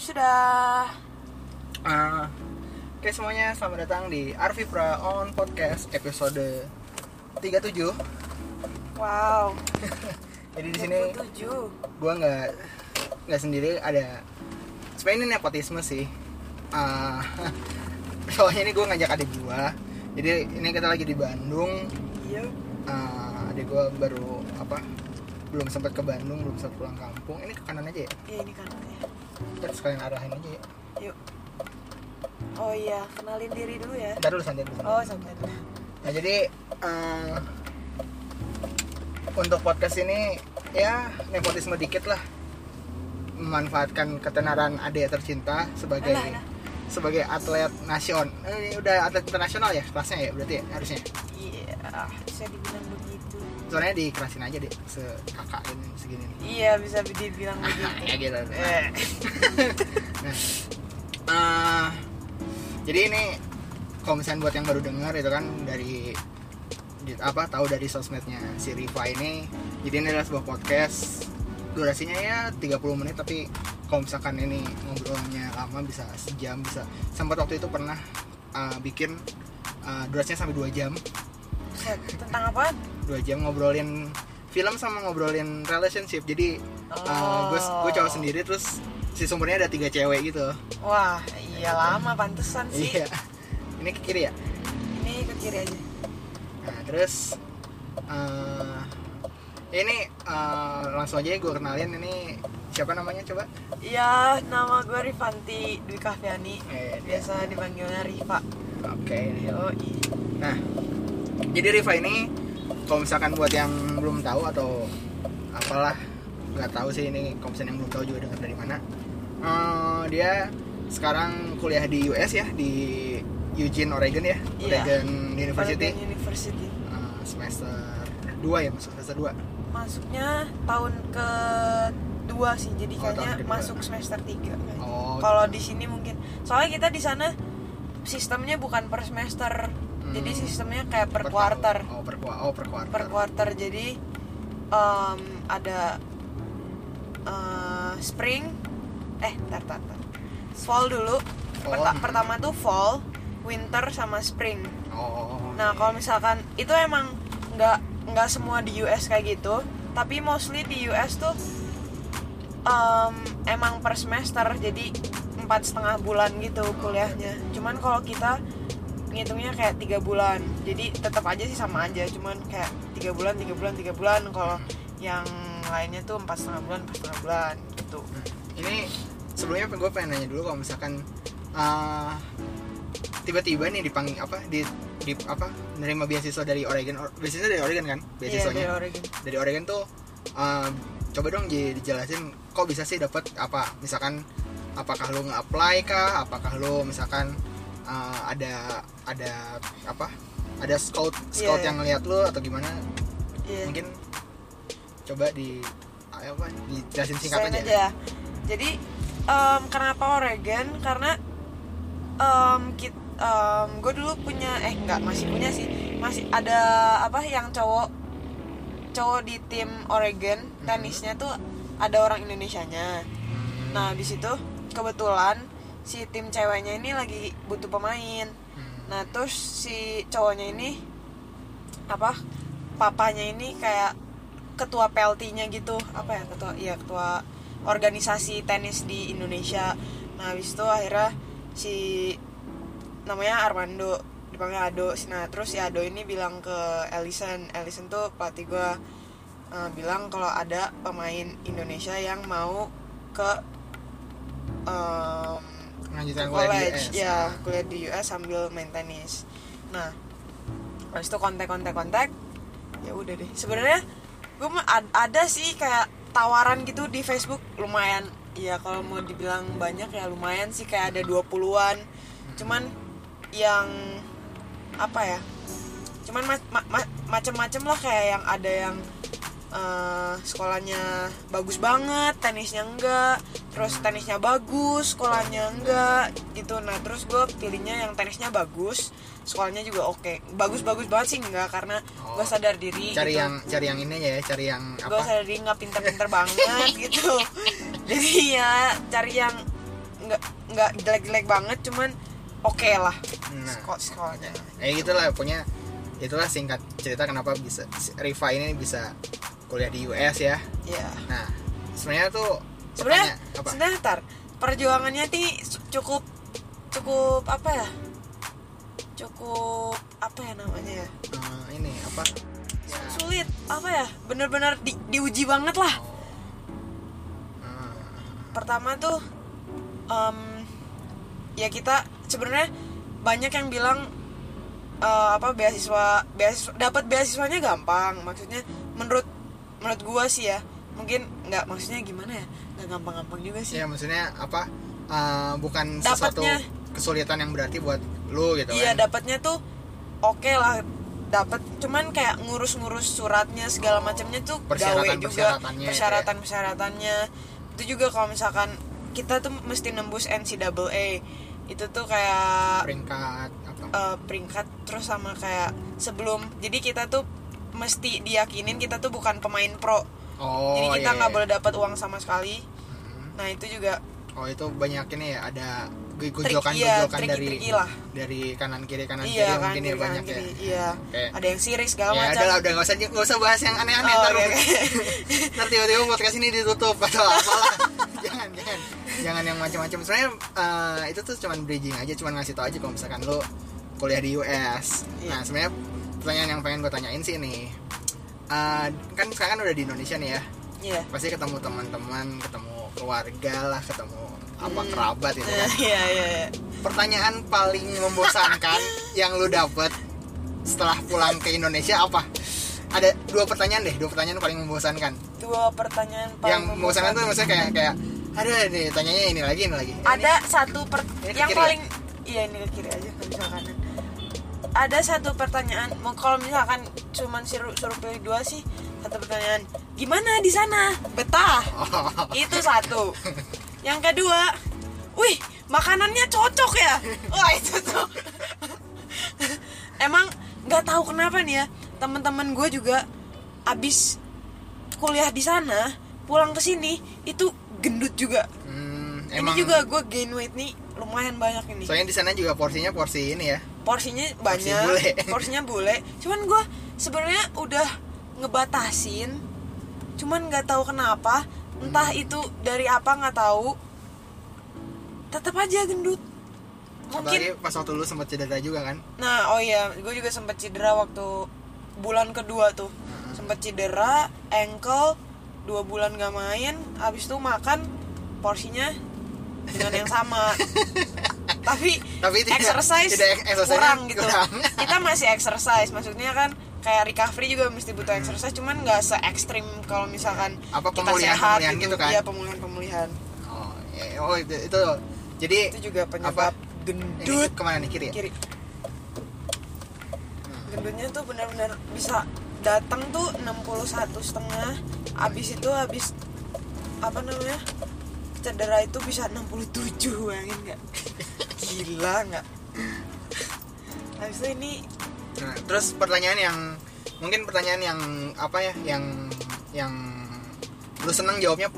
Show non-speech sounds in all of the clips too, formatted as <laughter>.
Sudah. Ah, Oke semuanya, selamat datang di Arvipra on Podcast episode 37 Wow. <laughs> Jadi di sini 27. gua nggak nggak sendiri ada sebenarnya ini nepotisme sih Ah, <laughs> soalnya ini gue ngajak adik gua jadi ini kita lagi di Bandung Iya. Ah, adik gua baru apa belum sempat ke Bandung belum sempat pulang kampung ini ke kanan aja ya Iya ini kanannya. Kita sekalian arahin aja ya Yuk. Oh iya, kenalin diri dulu ya. Ntar dulu santai dulu santai. Oh, dulu. Nah jadi eh, untuk podcast ini ya nepotisme dikit lah memanfaatkan ketenaran ade tercinta sebagai Alah, alah. sebagai atlet nasional ini udah atlet internasional ya kelasnya ya berarti ya, harusnya Iya, bisa dibilang begitu. Soalnya dikerasin aja deh se kakak ini segini nih Iya, bisa dibilang <laughs> begitu. ya gitu. Eh. nah. Eh, jadi ini kalau misalnya buat yang baru dengar itu kan dari di- apa tahu dari sosmednya si Riva ini. Jadi ini adalah sebuah podcast. Durasinya ya 30 menit tapi kalau misalkan ini ngobrolnya lama bisa sejam bisa. Sempat waktu itu pernah uh, bikin uh, durasinya sampai 2 jam Set, Tentang apa? 2 jam ngobrolin film sama ngobrolin relationship jadi uh, gue gue cowok sendiri terus si sumbernya ada tiga cewek gitu Wah, iya lama pantesan sih. iya ini ke kiri ya Ini ke kiri aja. Nah, terus eh, ini eh, langsung aja gue kenalin ini siapa namanya coba? Iya, nama gue Rifanti Dwi Kahviani. Eh, dia. Biasa dipanggilnya Riva. Oke. Yoi. Nah, jadi Riva ini kalau misalkan buat yang belum tahu atau apalah nggak tahu sih ini misalnya yang belum tahu juga dengar dari mana. Eh, dia sekarang kuliah di US ya di Eugene Oregon ya, Iya. Oregon University Oregon University. Eh, semester 2 ya masuk semester 2 Masuknya tahun ke dua sih, jadi Oh, kayaknya masuk semester 3 Oh, Kalau di sini mungkin, soalnya kita di sana sistemnya bukan per semester, Hmm. jadi sistemnya kayak per quarter, Oh, per. Oh, per quarter. per quarter. Jadi em, ada eh, spring, eh, tar, tar, tar. fall dulu. Fall. Perta- pertama tuh fall, winter sama spring. Oh. Nah kalau misalkan itu emang nggak nggak semua di US kayak gitu, tapi mostly di US tuh em, emang per semester jadi empat setengah bulan gitu kuliahnya. Cuman kalau kita ngitungnya kayak tiga bulan, jadi tetap aja sih sama aja. Cuman kayak tiga bulan, tiga bulan, tiga bulan. Kalau yang lainnya tuh empat setengah bulan, empat setengah bulan gitu. ini sebelumnya gue pengen nanya dulu kalau misalkan uh, tiba-tiba nih dipanggil apa di di apa menerima beasiswa dari Oregon Or- beasiswa dari Oregon kan Iya beasiswanya dari Oregon. dari Oregon tuh uh, coba dong di- dijelasin kok bisa sih dapat apa misalkan apakah lu nge-apply kah apakah lu misalkan uh, ada ada apa ada scout scout Iya, yang ngeliat lu atau gimana Iya. mungkin coba di apa dijelasin singkat Selain aja, aja. Jadi em, kenapa Oregon? Karena em, kit, gue dulu punya eh nggak masih punya sih masih ada apa yang cowok cowok di tim Oregon tenisnya tuh ada orang Indonesianya. Nah di situ kebetulan si tim ceweknya ini lagi butuh pemain. Hmm. Nah terus si cowoknya ini apa papanya ini kayak ketua PLT-nya gitu apa ya ketua iya ketua organisasi tenis di Indonesia. Nah habis itu akhirnya si namanya Armando dipanggil Ado. Nah terus si Ado ini bilang ke Ellison, Ellison tuh pelatih gue bilang kalau ada pemain Indonesia yang mau ke em, Lanjutan ke kuliah di US. ya kuliah di US sambil main tenis. Nah habis itu kontak kontak kontak ya udah deh. Sebenarnya gue ada sih kayak tawaran gitu di Facebook lumayan. Ya kalau mau dibilang banyak ya lumayan sih kayak ada 20-an cuman yang apa ya cuman ma- ma- ma- macem-macem lah kayak yang ada yang eh, sekolahnya bagus banget tenisnya enggak terus tenisnya bagus sekolahnya enggak gitu nah terus gue pilihnya yang tenisnya bagus sekolahnya juga oke bagus bagus banget sih enggak karena Oh. gue sadar diri cari gitu. yang cari yang ini ya cari yang gue sadar diri nggak pinter-pinter banget <laughs> gitu jadi ya cari yang nggak nggak jelek-jelek banget cuman oke lah Nah. sekolah sekolahnya eh gitulah pokoknya itulah singkat cerita kenapa bisa Riva ini bisa kuliah di US ya. Ya nah sebenarnya tuh sebenarnya sebenarnya ntar perjuangannya ti cukup cukup apa ya? Cukup apa ya namanya ya? Eh, ini apa? Ya, sulit apa ya? Bener-bener di, diuji banget lah. Eh, pertama tuh em, ya kita sebenarnya banyak yang bilang eh, apa beasiswa beasiswa dapat beasiswanya gampang. Maksudnya menurut menurut gua sih ya mungkin nggak maksudnya gimana ya nggak gampang-gampang juga sih. Ya maksudnya apa eh, bukan sesuatu Dapatnya. kesulitan yang berarti buat lu gitu iya kan? dapatnya tuh oke lah dapat cuman kayak ngurus-ngurus suratnya segala macamnya tuh gawe Persyaratan- juga. persyaratannya itu ya. persyaratan persyaratannya itu juga kalau misalkan kita tuh mesti nembus NCAA itu tuh kayak peringkat apa? Eh, peringkat terus sama kayak sebelum. Jadi kita tuh mesti diyakinin kita tuh bukan pemain pro oh jadi kita iya, nggak iya. boleh dapat uang sama sekali Hmm. nah itu juga oh itu banyak ini ya ada gojokan iya, gojokan dari triki-triki lah. dari kanan kiri kanan iya kiri kan mungkin ya kiri kanan banyak kiri ya iya Oke. ada yang siris segala ya macam udah udah nggak usah nggak usah bahas yang aneh-aneh Oh, ntar, oke. <laughs> ntar tiba-tiba podcast ini ditutup atau apalah <laughs> jangan jangan jangan yang macam-macam sebenarnya eh, itu tuh cuman bridging aja cuman ngasih tau aja kalau misalkan lo kuliah di US Iya. nah sebenarnya pertanyaan yang pengen gue tanyain sih nih. Eh, kan sekarang kan udah di Indonesia nih ya. Iya. Pasti ketemu teman-teman ketemu keluarga lah ketemu apa Hmm. kerabat itu kan. Iya iya iya. Pertanyaan paling membosankan <laughs> yang lu dapet setelah pulang ke Indonesia apa? Ada dua pertanyaan deh dua pertanyaan paling membosankan. Dua pertanyaan paling yang membosankan tuh maksudnya kayak kayak ada nih tanyanya ini lagi ini lagi. Ada satu per Ini ke yang kiri ya? paling iya ini ke kiri aja bisa kanan ada satu pertanyaan. Mau kalau misalkan cuman suruh suruh pilih dua sih satu pertanyaan gimana di sana? Betah. <laughs> Itu satu. Yang kedua wih makanannya cocok ya? Wah itu tuh. Emang nggak tahu kenapa nih ya teman-teman gue juga abis kuliah di sana pulang ke sini itu gendut juga. Hmm, ini juga gue gain weight nih lumayan banyak ini. Soalnya di sana juga porsinya porsi ini ya porsinya Porsi banyak bule. <laughs> porsinya bule. Cuman gue sebenarnya udah ngebatasin cuman nggak tahu kenapa. Entah Hmm. itu dari apa nggak tahu. Tetap aja gendut. Mungkin apalagi pas waktu lu sempat cedera juga kan? Nah oh iya gue juga sempat cedera waktu bulan kedua tuh. Hmm. sempat cedera ankle dua bulan gak main. Abis itu makan porsinya dengan yang sama <laughs> tapi, Tapi tidak- exercise, tidak exercise-nya kurang gitu. kurang. <laughs> kita masih exercise maksudnya kan kayak recovery juga mesti butuh exercise cuman nggak se ekstrim kalau misalkan Apa kita pemulihan- sehat pemulihan gitu. kan? iya pemulihan pemulihan oh, ya, oh itu, itu. Jadi itu juga penyebab ini gendut. ke mana nih? Kiri ya? Kiri. Gendutnya tuh benar-benar bisa datang tuh 61 setengah abis itu habis apa namanya cedera itu bisa 67 bayangin nggak? <laughs> Gila nggak? Habis itu ini Nah, terus pertanyaan yang mungkin pertanyaan yang apa ya yang yang lu seneng jawabnya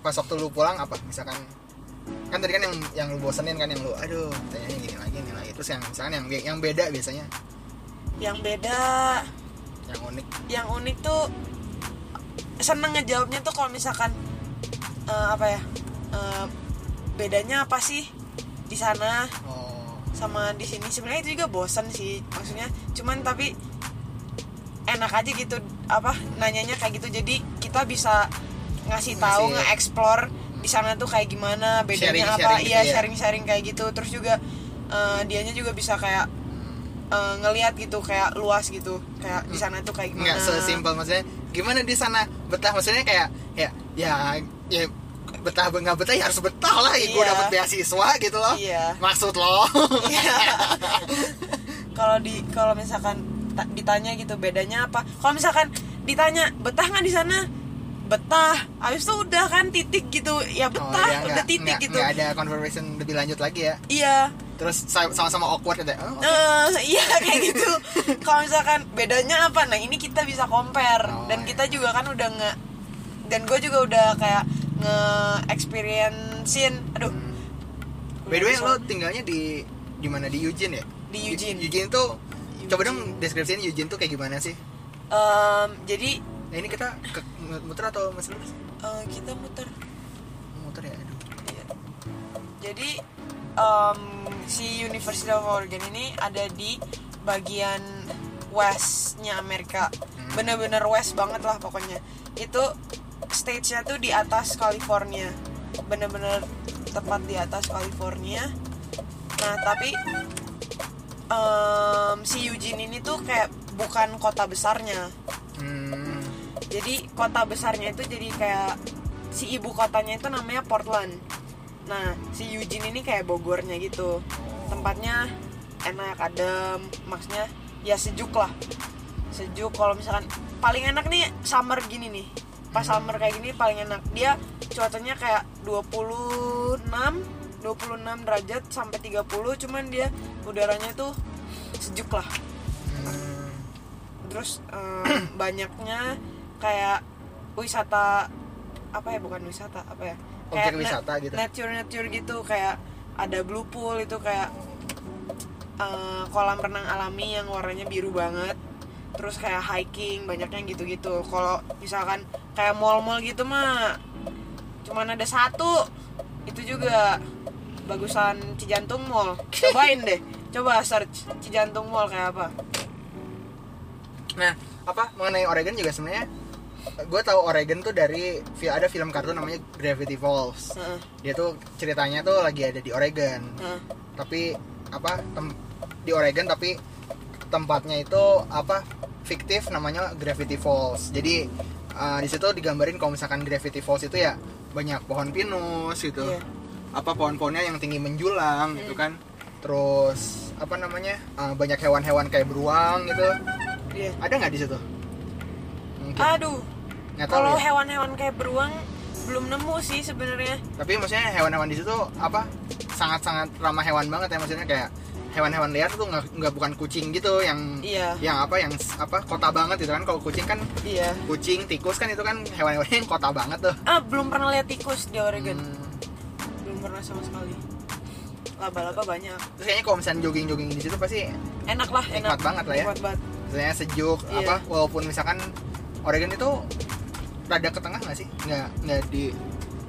pas waktu lu pulang apa? Misalkan kan tadi kan yang yang lu bosenin kan yang lu aduh tanyanya gini lagi gini lagi. Terus yang misalkan yang yang beda biasanya? Yang beda. Yang unik. Yang unik tuh seneng ngejawabnya tuh kalau misalkan eh, apa ya? Eh, bedanya apa sih di sana oh. sama di sini? Sebenarnya itu juga bosan sih maksudnya. Cuman tapi enak aja gitu apa nanyanya kayak gitu. Jadi kita bisa ngasih tahu Ngasih- nge-explore di sana tuh kayak gimana bedanya Sharing-sharing apa. gitu iya ya. sharing-sharing kayak gitu. Terus juga eh, dianya juga bisa kayak eh, ngelihat gitu kayak luas gitu. Kayak di sana tuh kayak gimana. nggak sesimpel maksudnya gimana di sana betah? Maksudnya kayak ya ya ya betah nggak betah ya harus betah lah ya gue Iya. dapet beasiswa gitu loh. Iya. maksud lo. Iya. <laughs> kalau di kalau misalkan ta- ditanya gitu bedanya apa? Kalau misalkan ditanya betah nggak di sana? Betah. Habis itu udah kan titik gitu. Ya Oh, betah ya, udah nggak- titik nggak- gitu. nggak ada conversation lebih lanjut lagi ya? Iya. Terus sa- sama-sama awkward gitu oh, Eh, iya kayak gitu. <laughs> Kalau misalkan bedanya apa? Nah ini kita bisa compare. Oh, dan iya. kita juga kan udah nge dan gue juga udah kayak nge experiencein aduh by the way lo tinggalnya di di mana? Di Eugene ya? Di Eugene. Eugene. Tuh coba Eugene. dong deskripsiin Eugene tuh kayak gimana sih? Em, jadi nah ini kita ke muter atau masih lurus eh, kita muter. Muter ya aduh. Iya. Jadi em, si University of Oregon ini ada di bagian westnya Amerika, Hmm. bener-bener west banget lah pokoknya. Itu stage-nya tuh di atas California, bener-bener tepat di atas California. Nah tapi em, si Eugene ini tuh kayak bukan kota besarnya, hmm. jadi kota besarnya itu jadi kayak si ibu kotanya itu namanya Portland. Nah, si Eugene ini kayak Bogornya gitu. Tempatnya enak, adem, maksudnya ya sejuk lah. Sejuk kalau misalkan paling enak nih summer gini nih. Pas summer kayak gini paling enak. Dia cuacanya kayak 26 26 derajat sampai 30 cuman dia udaranya tuh sejuk lah terus em, <clears throat> banyaknya kayak wisata apa ya bukan wisata apa ya Objek na- wisata gitu. nature nature gitu kayak ada blue pool itu kayak eh, kolam renang alami yang warnanya biru banget terus kayak hiking banyaknya gitu-gitu. Kalau misalkan kayak mall-mall gitu mah cuman ada satu. Itu juga bagusan Cijantung Mall. <laughs> Cobain deh. Coba search Cijantung Mall kayak apa. Nah, apa? Mengenai Oregon juga sebenarnya gue tahu Oregon tuh dari ada film kartun namanya Gravity Falls. Heeh, Dia tuh ceritanya tuh lagi ada di Oregon. heeh. Tapi apa tem- di Oregon tapi tempatnya itu apa fiktif namanya Gravity Falls. Jadi uh, di situ digambarin kalau misalkan Gravity Falls itu ya banyak pohon pinus gitu. Iya. Apa pohon-pohonnya yang tinggi menjulang gitu kan. Terus apa namanya? uh, banyak hewan-hewan kayak beruang gitu. Iya. Ada nggak di situ? Mungkin. Aduh, kalau ya. hewan-hewan kayak beruang belum nemu sih sebenarnya. Tapi maksudnya hewan-hewan di situ apa? Sangat-sangat ramah hewan banget ya maksudnya kayak hewan-hewan liar tuh nggak nggak bukan kucing gitu yang Iya, yang apa yang apa kota banget gitu kan kalau kucing kan iya. kucing tikus kan itu kan hewan-hewan yang kota banget tuh Ah, belum pernah lihat tikus di Oregon. Hmm. Belum pernah sama sekali. Laba-laba banyak. terus kayaknya kalau misalnya jogging-jogging di situ pasti Enak lah, enak. Banget lah ya. Nikmat banget. misalnya sejuk Iya. apa walaupun misalkan Oregon itu rada ke tengah nggak sih nggak nggak di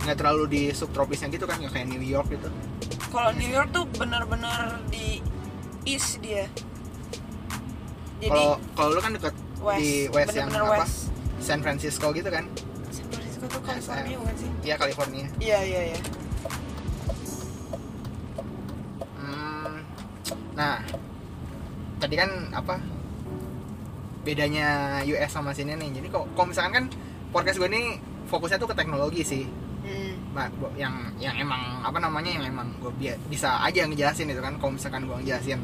nggak terlalu di subtropisnya gitu kan nggak kayak New York gitu Kalau New York tuh benar-benar di east dia. Jadi kalau kalau lu kan west, di west yang apa west. San Francisco gitu kan San Francisco tuh Nah, California bukan sih? Iya California Iya, iya, iya. Hmm, nah tadi kan apa bedanya US sama sini nih jadi kok kalau misalkan kan podcast gue ini fokusnya tuh ke teknologi sih Hmm. Gua- yang yang emang apa namanya yang emang gue bisa aja ngejelasin itu kan kalau misalkan gue ngejelasin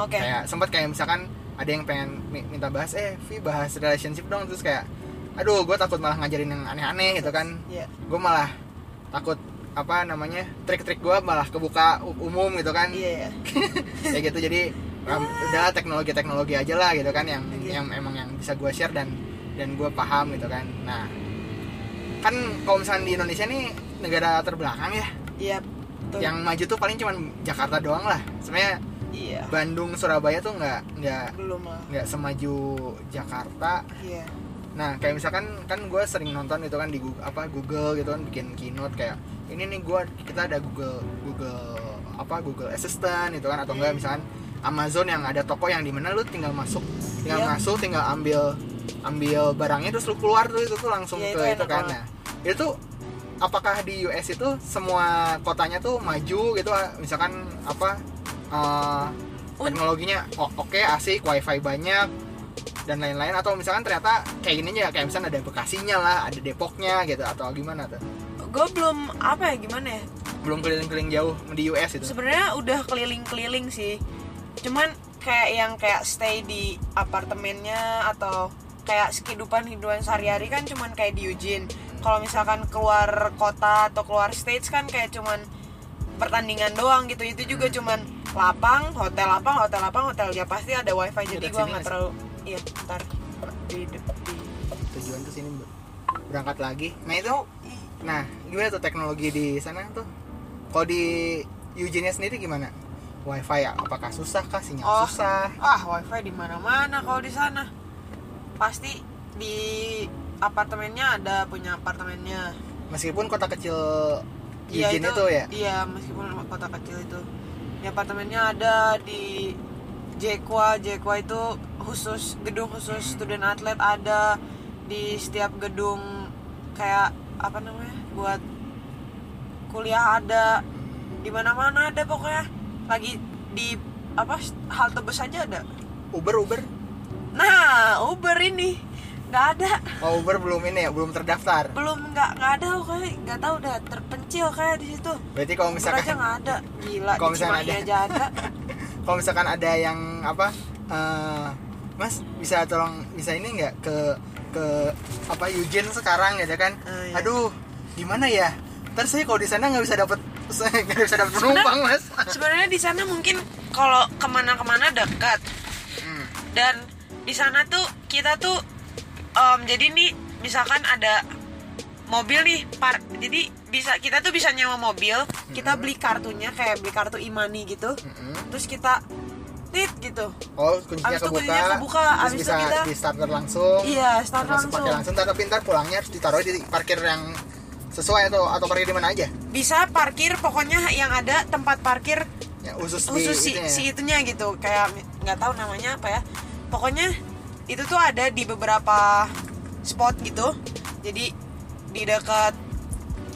Oke. kayak sempat kayak misalkan ada yang pengen mi- minta bahas eh Vi bahas relationship dong terus kayak aduh gue takut malah ngajarin yang aneh-aneh gitu kan Iya. gue malah takut apa namanya trik-trik gue malah kebuka umum gitu kan Iya, iya. <laughs> kayak gitu jadi um, udah teknologi-teknologi aja lah gitu kan yang Iya. yang emang yang bisa gue share dan dan gue paham gitu kan nah kan kalau misalnya di Indonesia nih negara terbelakang ya Iya. Betul. yang maju tuh paling cuman Jakarta doang lah sebenarnya iya. Bandung Surabaya tuh nggak nggak nggak semaju Jakarta Iya. nah kayak misalkan kan gue sering nonton itu kan di Google, apa Google gitu kan bikin keynote kayak ini nih gue kita ada Google Google apa Google Assistant itu kan atau enggak Hmm. misalkan Amazon yang ada toko yang di mana lu tinggal masuk tinggal Iya. masuk tinggal ambil ambil barangnya terus lu keluar tuh itu tuh langsung Iya, ke itu itu kan nah itu apakah di US itu semua kotanya tuh maju gitu misalkan apa Un- teknologinya oke asik wifi banyak dan lain-lain atau misalkan ternyata kayak gini aja kayak misalnya ada Bekasinya lah ada Depoknya gitu atau gimana tuh Gue belum apa ya gimana ya? belum keliling-keliling jauh di US itu Sebenarnya udah keliling-keliling sih. Cuman kayak yang kayak stay di apartemennya atau kayak kehidupan hidupan sehari-hari kan cuman kayak di Eugene. Kalau misalkan keluar kota atau keluar states kan kayak cuman pertandingan doang gitu. Itu juga Hmm. cuman lapang, hotel lapang, hotel lapang, hotel ya pasti ada wifi jadi sini nggak terlalu iya ntar di, di, tujuan tuh sini berangkat lagi. Nah itu nah gimana tuh teknologi di sana tuh? Kalau di Eugene sendiri gimana? Wifi ya apakah susah kah? Sinyal Oh. susah? ah wifi di mana mana kalau di sana. Pasti di apartemennya ada punya apartemennya. Meskipun kota kecil Iya, Eugene itu, ya? iya meskipun kota kecil itu. Di apartemennya ada di Jekwa. Jekwa itu khusus gedung khusus Hmm. student atlet ada. Di setiap gedung kayak apa namanya buat kuliah ada. Di mana mana ada pokoknya. Lagi di apa halte bus aja ada. Uber Uber? Nah Uber ini nggak ada. Oh Uber belum ini ya belum terdaftar? Belum nggak nggak ada kayak nggak tahu udah terpencil kayak di situ. Berarti kalau Uber aja misalkan nggak ada. Gila Kalau Cimahi ada. aja ada. <laughs> Kalau misalkan ada yang apa eh, Mas bisa tolong bisa ini nggak ke ke apa Eugene sekarang ya kan? Oh, iya. aduh gimana ya? Ntar saya kalau di sana nggak bisa dapat <laughs> nggak bisa dapat penumpang mas. sebenarnya di sana mungkin kalau ke mana-kemana dekat. Hmm. dan di sana tuh kita tuh em, jadi nih misalkan ada mobil nih par jadi bisa kita tuh bisa nyewa mobil kita beli kartunya kayak beli kartu imani gitu. Mm-mm. terus kita tit gitu. Oh kuncinya Abis kebuka, kuncinya kebuka, terus abis itu bisa kita- di starter langsung. Iya start langsung langsung pakai langsung. tapi ntar pulangnya harus ditaruh di parkir yang sesuai atau atau parkir di mana aja? Bisa parkir pokoknya yang ada tempat parkir ya khusus, khusus di si, itunya. si itunya gitu. Kayak nggak tahu namanya apa ya. Pokoknya itu tuh ada di beberapa spot gitu. Jadi di dekat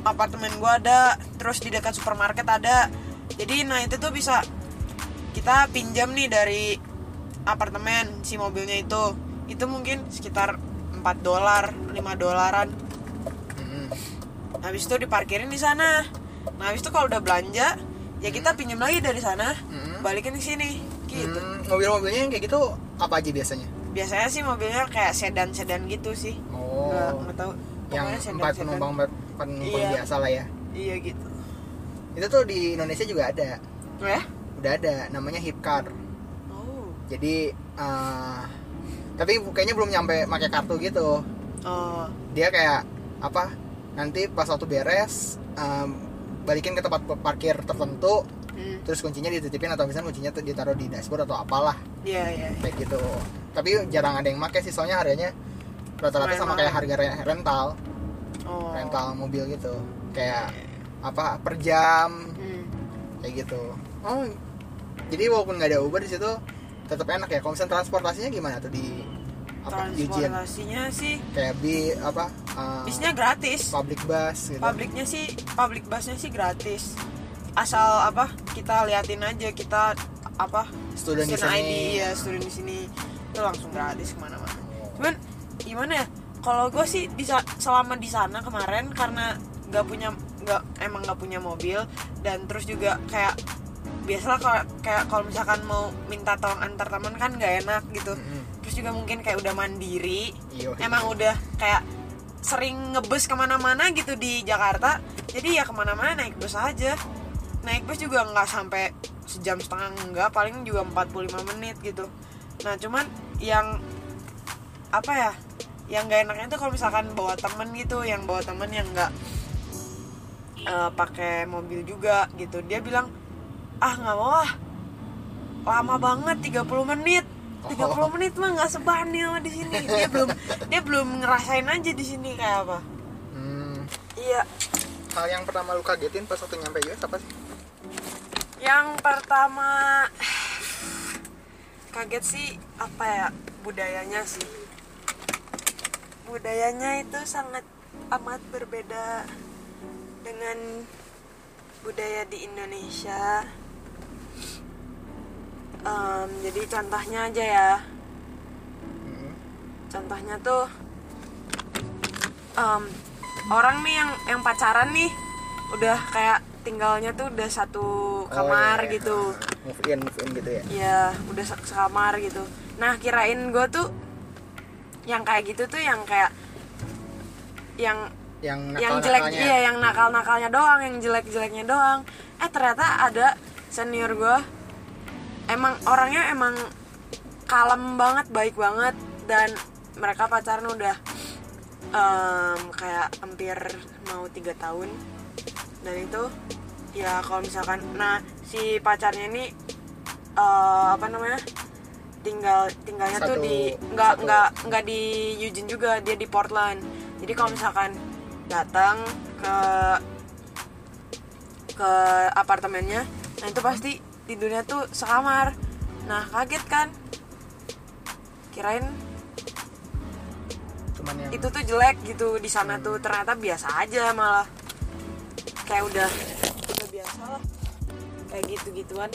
apartemen gua ada terus di dekat supermarket ada. Jadi nah itu tuh bisa kita pinjam nih dari apartemen si mobilnya itu. Itu mungkin sekitar 4 dolar 5 dolaran. Mm-mm. habis itu diparkirin di sana. Nah habis itu kalau udah belanja ya kita pinjam lagi dari sana. Hmm. balikin ke sini. Gitu. Mobil-mobilnya yang kayak gitu apa aja biasanya biasanya sih mobilnya kayak sedan sedan gitu sih. Oh nggak nggak tahu. Yang sedan- empat penumpang empat penumpang Iya. biasa lah ya. Iya gitu. Itu tuh di Indonesia juga ada. Oh ya? Udah ada namanya hipcar oh. Jadi eh, tapi kayaknya belum nyampe pakai kartu gitu. Oh. Dia kayak apa nanti pas waktu beres em, balikin ke tempat parkir tertentu hmm. terus kuncinya dititipin atau misalnya kuncinya tuh ditaruh di dashboard atau apalah. Iya iya. Kayak gitu tapi jarang ada yang make sih soalnya harganya rata-rata sama kayak harga re- rental. Oh. Rental mobil gitu. Kayak apa per jam. Hmm. kayak gitu. Oh jadi walaupun nggak ada Uber di situ tetap enak ya. Kalau misalnya transportasinya gimana tuh di apa transportasinya sih kayak bi apa uh, bisnya gratis. public bus gitu. Publiknya sih public busnya sih gratis. Asal apa kita liatin aja kita apa Student di sini. ID ya student di sini itu langsung gratis ke mana-mana. Cuman gimana ya kalau gue sih di sa- selama di sana kemarin karena nggak punya nggak emang nggak punya mobil dan terus juga kayak biasalah kalau kayak kalau misalkan mau minta tolong antar teman kan nggak enak gitu. Terus juga mungkin kayak udah mandiri Iyo, emang udah kayak sering ngebus ke mana-mana gitu di Jakarta jadi ya ke mana-mana naik bus aja. Naik bus juga nggak sampai sejam setengah enggak paling juga 45 menit gitu. Nah cuman yang apa ya yang gak enaknya tuh kalau misalkan bawa temen gitu yang bawa temen yang nggak eh, pakai mobil juga gitu. Dia bilang ah nggak mau ah. Lama banget 30 menit. 30 Oh. menit mah nggak sebanding sama di sini. Dia belum dia belum ngerasain aja di sini kayak apa. Hmm, iya. Hal yang pertama lu kagetin pas waktu nyampe US apa sih? Yang pertama kaget sih apa ya budayanya sih. Budayanya itu sangat amat berbeda dengan budaya di Indonesia. Em, jadi contohnya aja ya. Hmm. contohnya tuh em, orang nih yang yang pacaran nih udah kayak tinggalnya tuh udah satu kamar Oh, iya, iya. gitu. Move in move in gitu ya? Ya udah se- sekamar gitu. Nah kirain gue tuh yang kayak gitu tuh yang kayak yang yang yang jelek iya yang nakal nakalnya doang yang jelek jeleknya doang. Eh ternyata ada senior gue emang orangnya emang kalem banget baik banget dan mereka pacaran udah em, kayak hampir mau tiga tahun dan itu ya kalau misalkan nah si pacarnya ini eh, apa namanya tinggal tinggalnya tuh Satu- di nggak nggak nggak di Eugene juga dia di Portland. Jadi kalau misalkan datang ke ke apartemennya nah itu pasti tidurnya tuh sekamar. Nah kaget kan? Kirain cuman yang itu tuh jelek gitu di sana tuh. Ternyata biasa aja malah kayak udah udah biasa lah. Kayak gitu gituan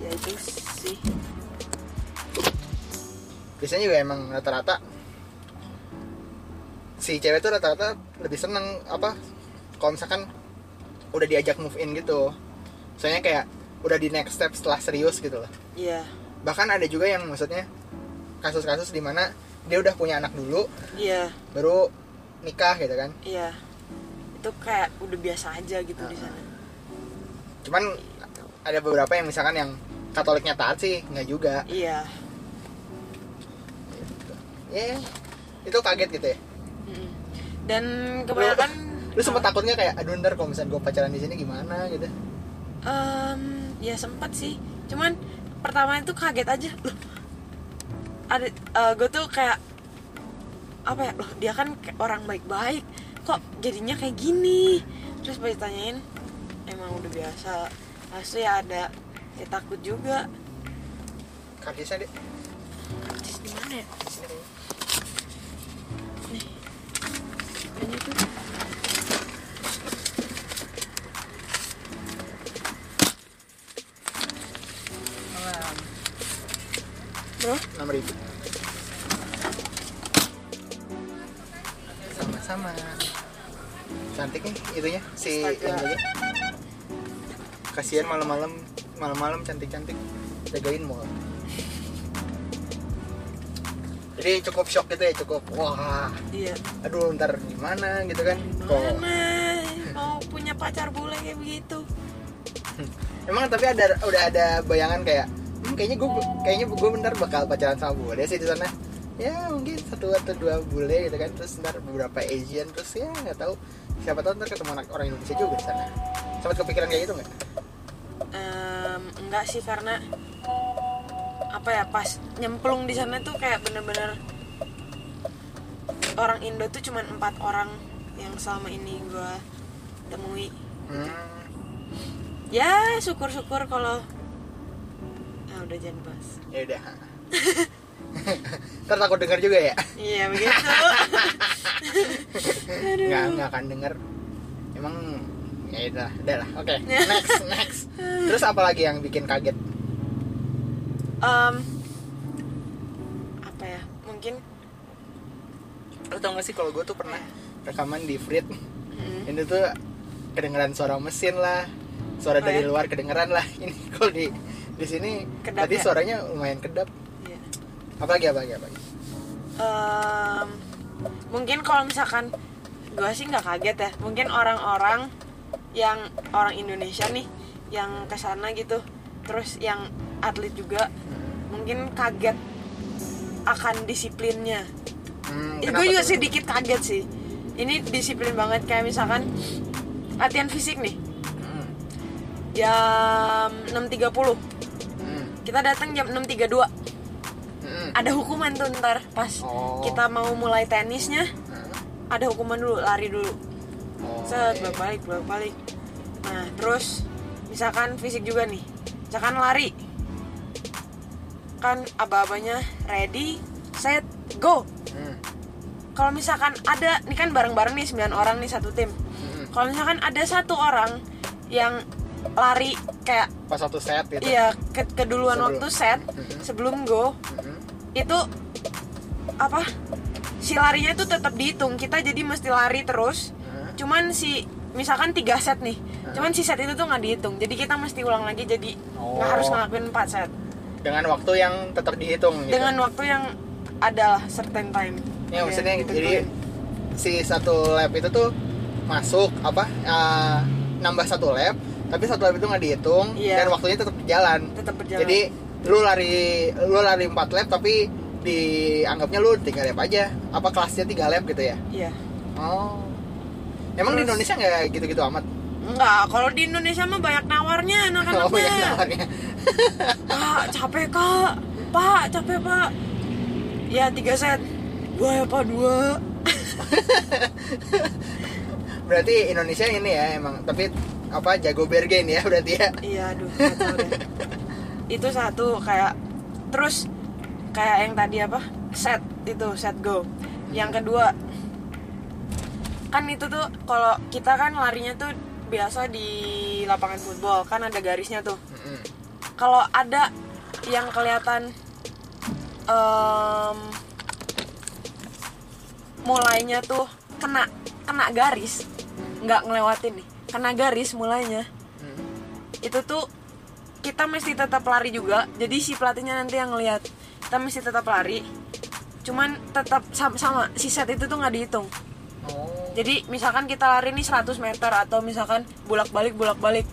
ya itu sih. Biasanya juga emang rata-rata si cewek tuh rata-rata lebih seneng apa kalau misalkan udah diajak move in gitu. Soalnya kayak udah di next step setelah serius gitu loh. Iya. Bahkan ada juga yang maksudnya kasus-kasus di mana dia udah punya anak dulu iya. baru nikah gitu kan. Iya itu kayak udah biasa aja gitu di sana. Cuman ada beberapa yang misalkan yang katoliknya taat sih nggak juga. Iya. Ya itu kaget gitu ya. Mm. dan kebanyakan lu sempet takutnya kayak aduh ntar kalau misalnya gue pacaran di sini gimana gitu. Em, ya sempat sih. Cuman pertama itu kaget aja. Loh ada gue tuh kayak apa ya loh dia kan orang baik-baik kok jadinya kayak gini? Terus pas ditanyain emang udah biasa? Pasti ya ada. Ya takut juga. Kartisnya deh Terus di mana ya si Astaga. kasihan malam-malam malam-malam cantik-cantik jagain mall. Jadi cukup shock gitu ya cukup wah. Iya. Aduh ntar gimana gitu kan? Kok mana mau punya pacar bule kayak begitu? <laughs> Emang tapi ada udah ada bayangan kayak hmm, kayaknya gue kayaknya gue bentar bakal pacaran sama bule sih di sana. Ya mungkin satu atau dua bule gitu kan terus ntar beberapa Asian terus ya nggak tahu siapa tahu ntar ketemu anak orang Indonesia juga di sana. Sempat kepikiran kayak gitu nggak? Em, enggak sih karena apa ya pas nyemplung di sana tuh kayak bener-bener orang Indo tuh cuman empat orang yang selama ini gua temui. Hmm, ya syukur-syukur kalau ah udah jangan bahas ya udah. <laughs> <laughs> Ntar takut denger juga ya? Iya begitu. <laughs> nggak nggak akan denger. Emang ya udah udah lah. Oke <laughs> next next. Terus apa lagi yang bikin kaget? Em, apa ya? Mungkin lo tau gak sih kalau gue tuh pernah rekaman di Frit? Mm, ini tuh kedengeran suara mesin lah. Suara Oh, dari ya? luar kedengeran lah. <laughs> Ini kalau di di sini Kedap tadi ya? suaranya lumayan kedap. Iya. apalagi apalagi apalagi Em, mungkin kalau misalkan gue sih nggak kaget ya. Mungkin orang-orang yang orang Indonesia nih yang ke sana gitu terus yang atlet juga mungkin kaget akan disiplinnya. Hmm, gue juga tuh? sedikit kaget sih. Ini disiplin banget kayak misalkan latihan fisik nih. Hmm, jam 6.30 hmm, kita datang jam 6.32 hmm, ada hukuman tuh ntar pas Oh. kita mau mulai tenisnya. Hmm. ada hukuman dulu lari dulu. Oh, set iya. bolak balik bolak balik nah terus misalkan fisik juga nih. Misalkan lari. Kan aba-abanya ready set go. Hmm, kalau misalkan ada ini kan bareng-bareng nih 9 orang nih satu tim. Hmm. kalau misalkan ada satu orang yang lari kayak pas satu set gitu. Iya ke keduluan Sebelum. waktu set sebelum go Hmm, itu apa si larinya tuh tetap dihitung. Kita jadi mesti lari terus. Hmm. cuman si misalkan tiga set nih. Cuman si set itu tuh nggak dihitung. Jadi kita mesti ulang lagi jadi nggak Oh. harus ngelakuin 4 set. Dengan waktu yang tetap dihitung gitu? Dengan waktu yang ada certain time. Ya maksudnya yang jadi si satu lap itu tuh masuk apa eh, nambah satu lap tapi satu lap itu nggak dihitung Iya. dan waktunya tetap jalan tetap berjalan. Jadi lu lari lu lari 4 lap tapi dianggapnya lu tiga lap aja. Apa kelasnya tiga lap gitu ya? Iya. Oh. Emang di Terus- Indonesia nggak gitu-gitu amat? Enggak kalau di Indonesia mah banyak nawarnya <laughs> oh anak-anaknya ya nawarnya. Pak capek kak. Pak capek pak. Ya tiga set. Dua ya pak dua? <laughs> Berarti Indonesia ini ya emang. Tapi apa jago bergen ya berarti ya? Iya aduh. <laughs> itu satu kayak terus kayak yang tadi apa? Set itu set go. Yang kedua kan itu tuh kalau kita kan larinya tuh biasa di lapangan football kan ada garisnya tuh. Kalau ada yang kelihatan em, mulainya tuh kena kena garis nggak ngelewatin nih kena garis mulainya. Itu tuh kita mesti tetap lari juga. Jadi si pelatihnya nanti yang ngelihat. Kita mesti tetap lari. Cuman tetap sama, sama si set itu tuh nggak dihitung. Oh. Jadi misalkan kita lari nih 100 meter atau misalkan bolak balik bolak balik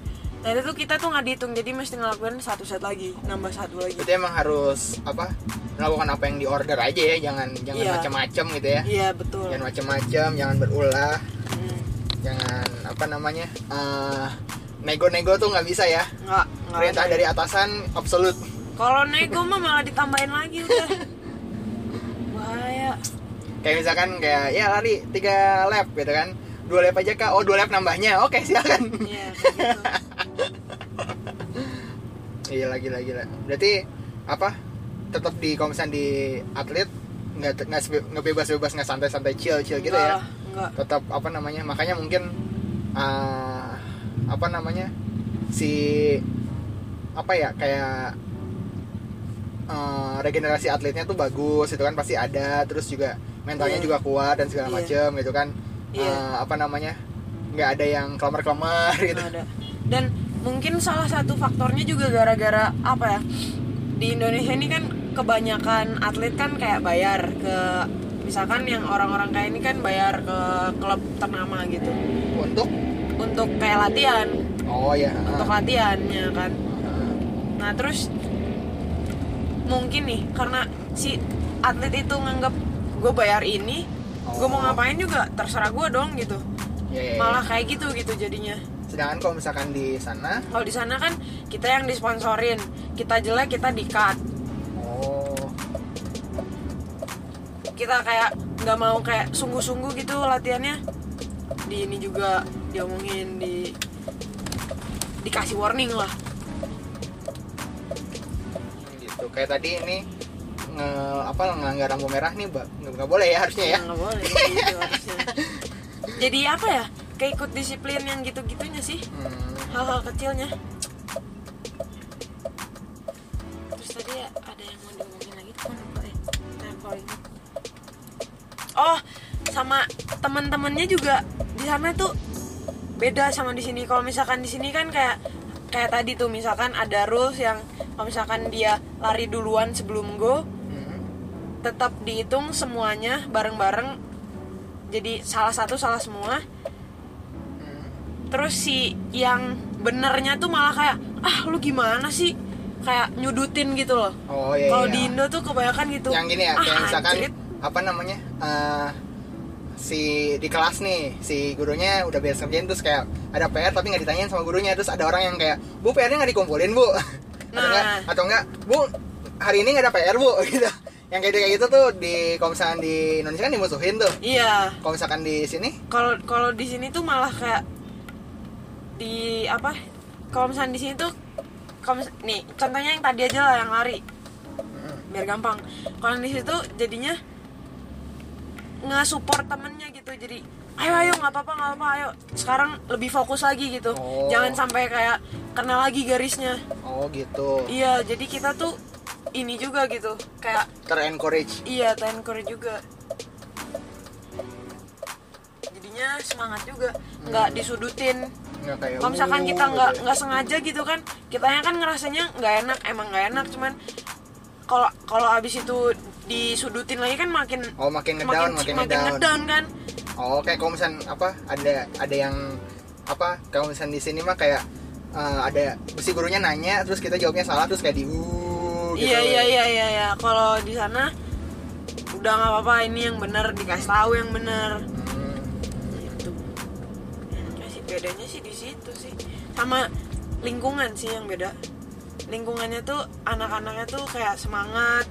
nah itu tuh kita tuh nggak dihitung. Jadi mesti ngelakuin satu set lagi nambah satu lagi. Berarti emang harus apa melakukan apa yang di order aja ya. Jangan jangan Iya. macam-macam gitu ya. Iya betul. Jangan macam-macam jangan berulah. Hmm, jangan apa namanya eh, nego-nego tuh nggak bisa ya. Nggak perintah ada. dari atasan absolut. Kalau nego mah malah ditambahin lagi udah. Bahaya. Kayak misalkan kayak ya lari tiga lap gitu kan. Dua lap aja kak. Oh dua lap nambahnya. Oke silakan. Iya kayak gitu. <laughs> Iya lagi lagi lah berarti apa tetap di misalnya di atlet nggak nggak bebas bebas nggak santai santai chill chill gitu Enggak ya enggak tetap apa namanya makanya mungkin eh, apa namanya si apa ya kayak eh, regenerasi atletnya tuh bagus itu kan pasti ada terus juga mentalnya Iya. juga kuat dan segala Iya. macem gitu kan Iya. Eh, apa namanya nggak ada yang kelamar kelamar gitu ada dan mungkin salah satu faktornya juga gara-gara apa ya di Indonesia ini kan kebanyakan atlet kan kayak bayar ke misalkan yang orang-orang kayak ini kan bayar ke klub ternama gitu untuk untuk kayak latihan. Oh ya untuk latihannya kan. Ah. nah terus mungkin nih karena si atlet itu nganggap gue bayar ini gue mau Oh. ngapain juga? Terserah gue dong gitu. Ya, ya, ya. malah kayak gitu gitu jadinya. Sedangkan kalau misalkan di sana? Kalau di sana kan kita yang disponsorin. Kita jelek kita di cut oh. Kita kayak nggak mau kayak sungguh-sungguh gitu latihannya. Di ini juga diomongin di dikasih warning lah. Gitu. Kayak tadi ini nge apa ngelanggar lampu merah nih mbak. Nggak nggak boleh ya harusnya ya. Nggak boleh gitu harusnya. <laughs> Jadi apa ya? Kayak ikut disiplin yang gitu-gitunya sih. Hmm, hal-hal kecilnya. Terus tadi ya ada yang mau diomongin lagi? Lupa ya. Ingat. oh sama teman-temannya juga di sana tuh beda sama di sini. Kalau misalkan di sini kan kayak kayak tadi tuh misalkan ada rules yang kalau misalkan dia lari duluan sebelum go tetap dihitung semuanya bareng-bareng. Jadi salah satu salah semua. Terus si yang benernya tuh malah kayak ah lu gimana sih? Kayak nyudutin gitu loh. Oh iya kalau iya. di Indo tuh kebanyakan gitu. Yang gini ya ah, kayak misalkan anjrit. apa namanya eh, si di kelas nih si gurunya udah beres ngerjain terus kayak ada PR tapi nggak ditanyain sama gurunya. Terus ada orang yang kayak bu PR-nya nggak dikumpulin bu? <laughs> Atau Nah. enggak atau enggak bu hari ini nggak ada PR bu? <laughs> Gitu. Yang kayak kayak gitu tuh di kalau misalkan di Indonesia kan dimusuhin tuh. Iya. Kalau misalkan di sini? Kalau kalau di sini tuh malah kayak di apa kalau misalnya di sini tuh kalau nih contohnya yang tadi aja lah yang lari. Hmm, biar gampang. Kalau di situ jadinya nge-support temennya gitu. Jadi ayo ayo nggak apa-apa nggak apa ayo. Sekarang lebih fokus lagi gitu. Oh. jangan sampai kayak kena lagi garisnya. Oh gitu. Iya jadi kita tuh ini juga gitu kayak ter-encourage. Iya tencore juga. Jadinya semangat juga nggak disudutin. Nggak kayak kalau misalkan kita gitu nggak ya. nggak sengaja gitu kan kitanya kan ngerasanya nggak enak emang nggak enak cuman kalau kalau abis itu disudutin lagi kan makin oh makin ngedown makin, makin ngedown. ngedown kan. Oh kayak kalau misalnya apa ada ada yang apa kalau misalnya di sini mah kayak eh, ada si gurunya nanya terus kita jawabnya salah terus kayak di uh gitu. Iya iya iya iya iya. Kalau di sana udah nggak apa-apa ini yang benar dikasih tahu yang benar Hmm, gitu. Enaknya sih bedanya sih di situ sih. Sama lingkungan sih yang beda lingkungannya tuh anak-anaknya tuh kayak semangat.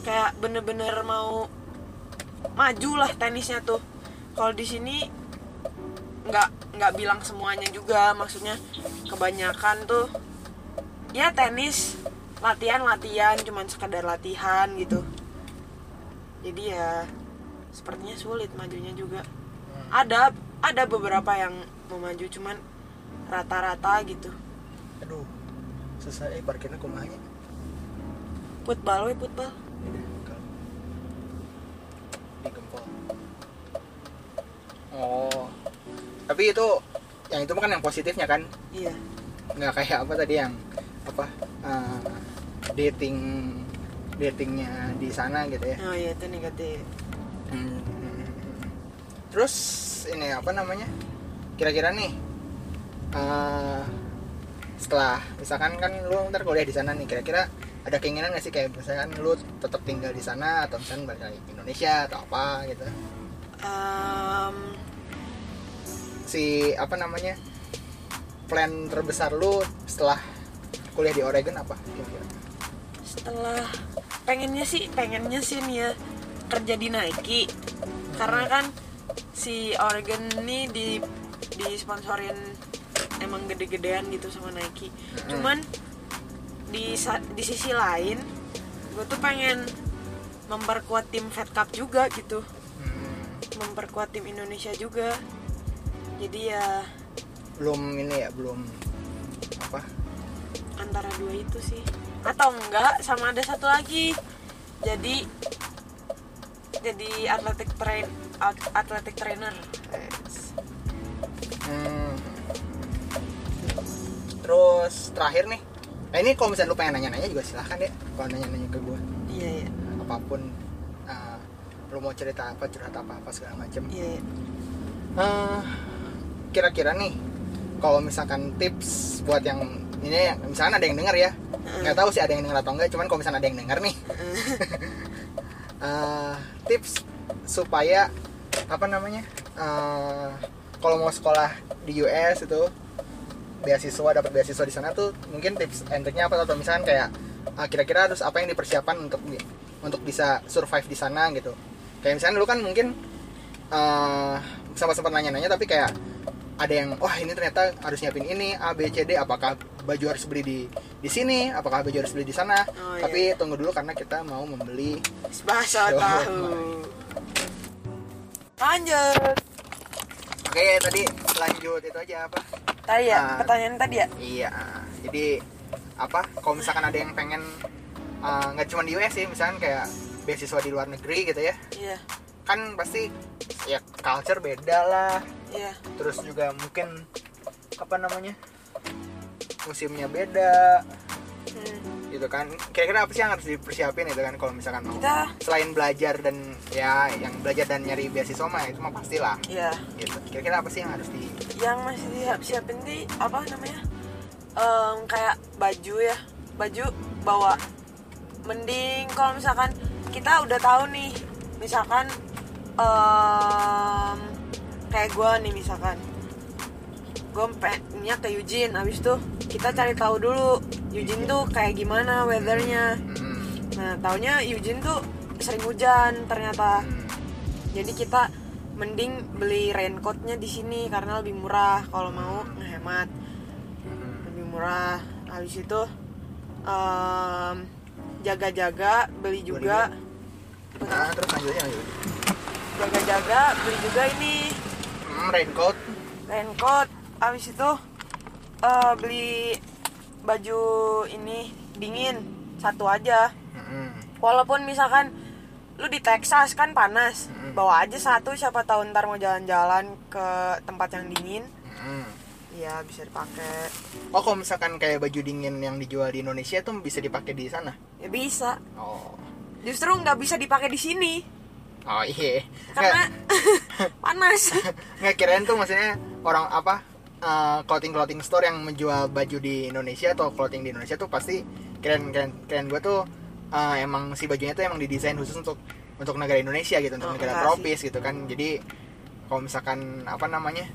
Kayak bener-bener mau maju lah tenisnya tuh. Kalau di sini nggak nggak bilang semuanya juga. Maksudnya kebanyakan tuh ya tenis latihan latihan cuman sekedar latihan gitu. Jadi ya sepertinya sulit majunya juga. Ada ada beberapa yang mau maju cuman rata-rata gitu. Aduh susah eh parkirnya kumahnya putbal we putbal di gempol. Oh. Tapi itu yang itu kan yang positifnya kan? Iya. Nggak kayak apa tadi yang apa eh, dating datingnya di sana gitu ya? Oh iya itu negatif. Hmm. terus ini apa namanya? Kira-kira nih eh, setelah misalkan kan lu ntar kuliah di sana nih kira-kira ada keinginan nggak sih kayak misalkan lu tetap tinggal di sana atau misalkan balik lagi ke Indonesia atau apa gitu? Em, si apa namanya plan terbesar lu setelah kuliah di Oregon apa kira-kira? setelah pengennya sih pengennya sih nih ya kerja di Nike. Karena kan si Oregon ini di di sponsorin emang gede-gedean gitu sama Nike. Cuman di di sisi lain gue tuh pengen memperkuat tim Fed Cup juga gitu. Hmm, memperkuat tim Indonesia juga. Jadi ya belum ini ya belum apa? antara dua itu sih. Atau enggak sama ada satu lagi. Jadi jadi atletik train at- atletik trainer. Hmm. Terus terakhir nih, nah ini kalau misalnya lu pengen nanya-nanya juga silahkan deh. Kalau nanya-nanya ke gue iya iya. Apa pun uh, lu mau cerita apa curhat apa apa segala macem. Iya iya. Eh, kira-kira nih kalau misalkan tips buat yang ini misalkan ada yang denger ya. Nggak tahu sih ada yang denger atau enggak cuman kalau misalnya ada yang denger nih. <laughs> Eh, tips supaya apa namanya eh, kalau mau sekolah di US itu beasiswa dapat beasiswa di sana tuh mungkin tips and triknya apa? Atau misalkan kayak ah, kira-kira harus apa yang dipersiapkan untuk untuk bisa survive di sana gitu. Kayak misalnya dulu kan mungkin eh sempat sempat nanya-nanya tapi kayak ada yang wah ini ternyata harus nyiapin ini A B C D apakah baju harus beli di di sini? Apakah baju harus beli di sana? Oh, tapi tunggu dulu karena kita mau membeli. Bahasa <laughs> Oh, tahu. Lanjut. Oke tadi lanjut itu aja apa tadi ya Ah. pertanyaan tadi ya? Iya jadi apa kalau misalkan ada yang pengen eh, nggak cuma di US sih misalkan kayak beasiswa di luar negeri gitu ya. Iya. Kan pasti ya culture beda lah. Iya. Terus juga mungkin apa namanya musimnya beda Hmm. gitu kan. Kira-kira apa sih yang harus dipersiapin itu kan kalau misalkan mau? Kita selain belajar dan ya yang belajar dan nyari beasiswa mah itu mah pastilah iya. Gitu. Kira-kira apa sih yang harus di yang masih disiap siapin di apa namanya? Em, kayak baju ya. Baju bawa mending. Kalau misalkan kita udah tahu nih misalkan em, kayak gue nih misalkan. Gue pengennya ke Eugene abis itu kita cari tahu dulu Eugene tuh kayak gimana weathernya? Hmm, nah taunya Eugene tuh sering hujan ternyata. Hmm, jadi kita mending beli raincoatnya di sini karena lebih murah kalau mau ngehemat. Hmm. lebih murah. Habis itu em, jaga-jaga beli juga. nah terus lanjutnya lanjut. Jaga-jaga beli juga ini. Hmm, raincoat. Raincoat. Habis itu eh, beli baju ini dingin satu aja. Walaupun misalkan lu di Texas kan panas bawa aja satu siapa tahu ntar mau jalan-jalan ke tempat yang dingin. Iya bisa dipakai. Oh kalau misalkan kayak baju dingin yang dijual di Indonesia tuh bisa dipakai di sana? Ya bisa. Oh. Justru nggak bisa dipakai di sini. Oh iya. Karena <laughs> panas. <laughs> Nggak kirain tuh maksudnya orang apa clothing clothing store yang menjual baju di Indonesia atau clothing di Indonesia tuh pasti keren keren keren. Gue tuh eh, emang si bajunya tuh emang didesain khusus untuk untuk negara Indonesia gitu untuk Oh, negara tropis gitu kan. Jadi kalau misalkan apa namanya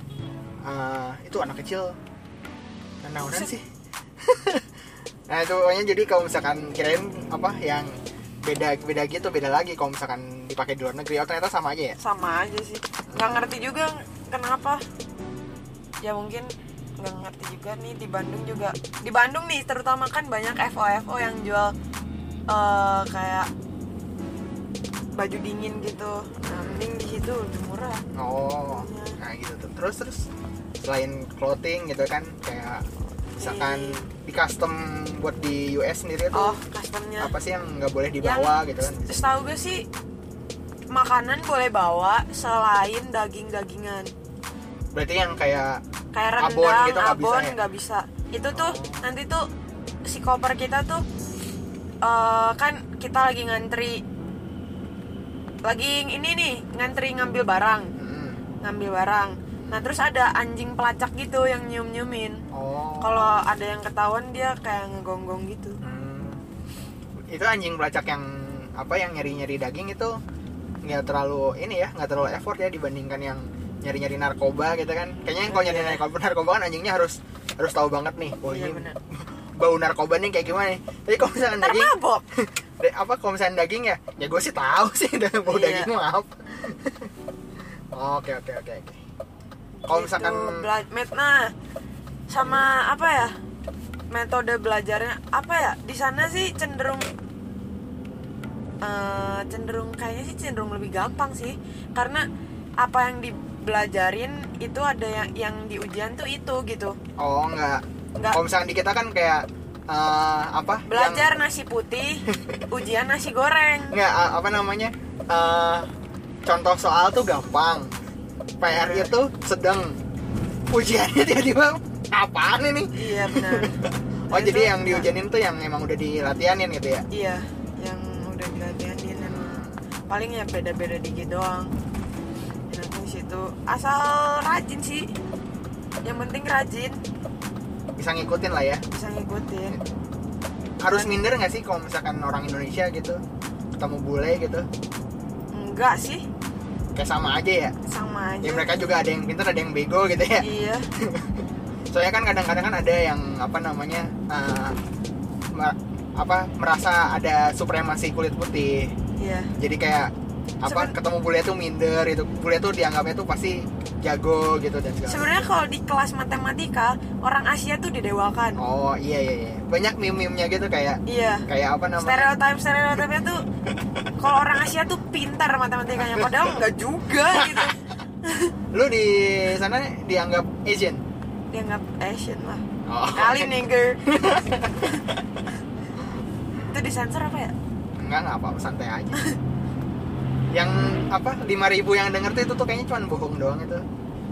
eh, itu anak kecil. Buset. sih. <laughs> Nah itu pokoknya jadi kalau misalkan kirain apa yang beda beda gitu beda lagi kalau misalkan dipakai di luar negeri. Oh ternyata sama aja ya? Sama aja sih. Nggak ngerti juga kenapa ya mungkin nggak ngerti juga nih di Bandung juga. Di Bandung nih terutama kan banyak FO FO yang jual eh, kayak baju dingin gitu. Nah mending di situ lebih murah. Oh nah gitu. Tuh terus terus selain clothing gitu kan kayak misalkan di custom buat di US sendiri tuh oh customnya. apa sih yang nggak boleh dibawa gitu kan? setahu gue sih makanan boleh bawa selain daging-dagingan berarti yang kayak kayak Abon rendang, gitu nggak bisa abon ya? nggak bisa. Itu tuh nanti tuh si koper kita tuh eh, kan kita lagi ngantri lagi ini nih ngantri ngambil barang, hmm, ngambil barang. Nah terus ada anjing pelacak gitu yang nyium nyiumin. oh Kalau ada yang ketahuan dia kayak ngegonggong gitu. Hmm. itu anjing pelacak yang apa yang nyari nyari daging itu nggak terlalu ini ya nggak terlalu effort ya dibandingkan yang nyari nyari narkoba gitu kan. Kayaknya yang kalau nyari Iya. narkoba narkoba kan anjingnya harus harus tahu banget nih. Oh Iya ini benar. bau narkoba nih kayak gimana nih? Tapi kalau misalkan Ntar daging <laughs> apa kalau misalkan daging ya? Ya gue sih tahu sih <laughs> bau Iya. daging mah apa oke oke oke oke. Kalau Gitu, misalkan met- nah sama apa ya? Metode belajarnya. Apa ya? Di sana sih cenderung eh, cenderung kayaknya sih cenderung lebih gampang sih. Karena apa yang dibelajarin itu ada yang yang di ujian tuh itu gitu. Oh nggak Nggak. kalau misalkan di kita kan kayak eh, apa? Yang- belajar nasi putih <laughs> ujian nasi goreng. Nggak a- apa namanya? Eh, contoh soal tuh gampang. PR itu sedang. Ujiannya tiba-tiba apaan ini? Iya benar. <laughs> Oh Nah, jadi itu- yang diujianin tuh yang emang udah dilatihanin gitu ya? Iya yang udah dilatihanin emang. Paling ya beda-beda dikit doang situ asal rajin sih. Yang penting rajin. Bisa ngikutin lah ya. Bisa ngikutin. Harus minder nggak sih kalau misalkan orang Indonesia gitu? Ketemu bule gitu? Enggak sih. Kayak sama aja ya? Sama aja. ya mereka juga ada yang pintar ada yang bego gitu ya. Iya. <laughs> Soalnya kan kadang-kadang kan ada yang apa namanya mer- apa merasa ada supremasi kulit putih. Iya. Jadi kayak apa Seben- ketemu bule tuh minder itu bule tuh dianggapnya tuh pasti jago gitu dan segala sebenarnya kalau di kelas matematika orang Asia tuh didewakan. Oh iya iya iya. Banyak meme-memenya gitu kayak iya. kayak apa namanya? Stereotip stereotipnya tuh kalau orang Asia tuh pintar matematikanya. Padahal enggak juga gitu. <laughs> Lu di sana dianggap Asian? Dianggap Asian lah. Oh. Kali nigger. <laughs> Itu disensor apa ya? Enggak enggak apa santai aja <laughs> yang apa 5000 yang denger tuh itu tuh kayaknya cuma bohong doang itu.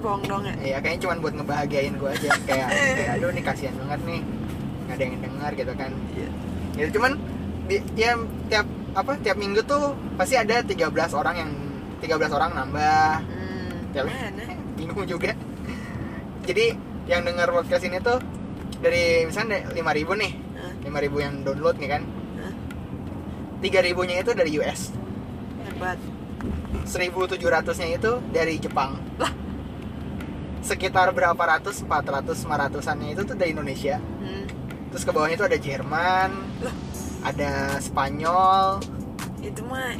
Bohong dong ya? Iya kayaknya cuma buat ngebahagiain gue aja. Kayak kayak aduh nih kasihan banget nih. Nggak ada yang denger gitu kan. Iya. gitu cuman di, ya tiap apa tiap minggu tuh pasti ada 13 orang yang 13 orang nambah. Hmm, tiap mana bingung juga. Jadi yang denger podcast ini tuh dari misalnya 5000 nih Hah? 5000 yang download nih kan. Hah? 3000 nya itu dari US hebat 1700 nya itu dari Jepang. Lah. sekitar berapa ratus? 400 500 annya itu tuh dari Indonesia. Hmm. terus ke bawahnya itu ada Jerman Lah. ada Spanyol. Itu mah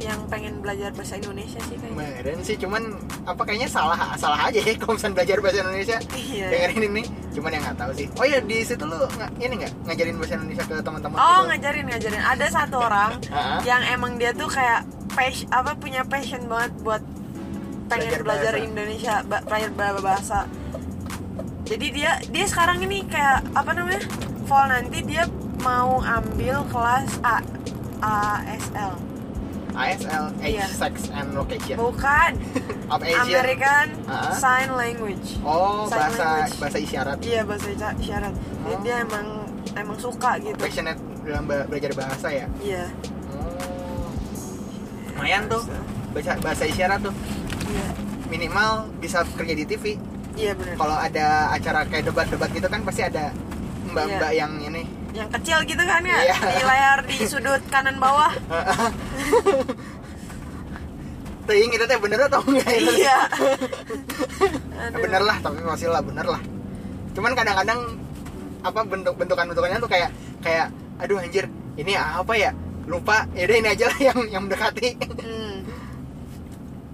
yang pengen belajar bahasa Indonesia sih kayaknya. Kemarin sih cuman apa kayaknya salah salah aja ya <laughs> kalau misalnya belajar bahasa Indonesia. Iya. Dengerin ini cuman yang nggak tahu sih. Oh ya di situ lu ini nggak? Ngajarin bahasa Indonesia ke teman-teman oh gitu? ngajarin ngajarin. Ada satu <laughs> orang yang emang dia tuh kayak passion apa punya passion banget buat pengen Belajar belajar, bahasa. Indonesia belajar ba- bahasa. Jadi dia dia sekarang ini kayak apa namanya fall nanti dia mau ambil kelas A ASL ASL Age Iya. Sex and Location. Bukan. <laughs> American Ah. Sign Language. Oh Sign bahasa language. bahasa isyarat. Iya bahasa isya- isyarat. Jadi Oh. dia emang emang suka gitu. Passionate dalam be- belajar bahasa ya? Iya lumayan tuh. Bahasa bahasa isyarat tuh. Iya. Minimal bisa kerja di TV iya benar kalau ada acara kayak debat-debat gitu kan pasti ada mbak-mbak yang ini. Yang kecil gitu kan ya? Iya. di layar di sudut kanan bawah. <laughs> Ting itu teh bener atau enggak itu? iya. Ya, <laughs> Aduh. bener lah tapi masih lah bener lah. Cuman kadang-kadang apa bentuk bentukan bentukannya tuh kayak kayak aduh anjir ini apa ya lupa ya udah ini aja lah yang yang mendekati. Hmm.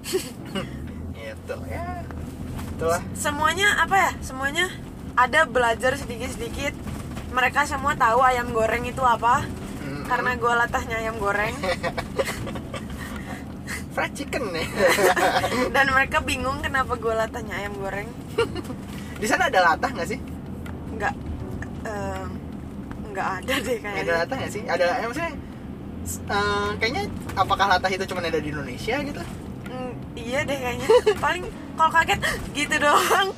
<laughs> gitu ya. Itulah. Semuanya apa ya? Semuanya ada belajar sedikit sedikit mereka semua tahu ayam goreng itu apa Mm, karena gue latahnya ayam goreng. <laughs> Fried chicken nih. <laughs> Dan mereka bingung kenapa gue latahnya ayam goreng. Di sana ada latah nggak sih? Nggak em, nggak ada deh Nggak ada kayaknya. latah nggak sih? Ada ya, maksudnya eh, kayaknya apakah latah itu cuma ada di Indonesia gitu? Hmm, iya deh kayaknya. <laughs> Paling kalau kaget gitu doang.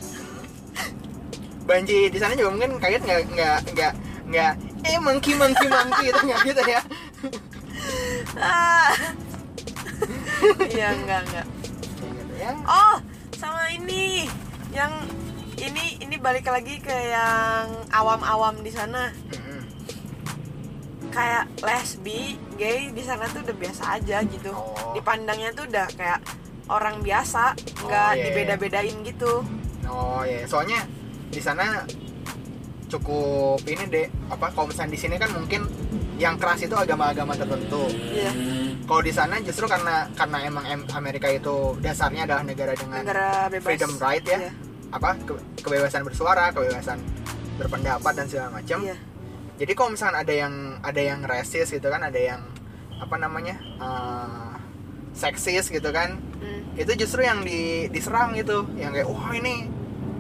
Banji di sana juga mungkin kaget nggak nggak nggak nggak eh monkey monkey monkey itu nggak gitu ya. Ah. <laughs> iya enggak enggak gitu ya. Oh sama ini. Yang ini ini balik lagi ke yang awam-awam di sana. Mm-mm. Kayak lesbi gay di sana tuh udah biasa aja gitu Oh. dipandangnya tuh udah kayak orang biasa nggak Oh, iya, iya. dibeda-bedain gitu Oh ya, soalnya di sana cukup ini deh apa kalau misalnya di sini kan mungkin yang keras itu agama-agama tertentu. iya Kalau di sana justru karena karena emang em- Amerika itu dasarnya adalah negara dengan negara bebas freedom right ya, Iya, apa ke- kebebasan bersuara, kebebasan berpendapat dan segala macam. iya. Jadi kalau misalkan ada yang ada yang rasis gitu kan, ada yang apa namanya eh, seksis gitu kan, Hmm, itu justru yang di, diserang gitu. Yang kayak wah ini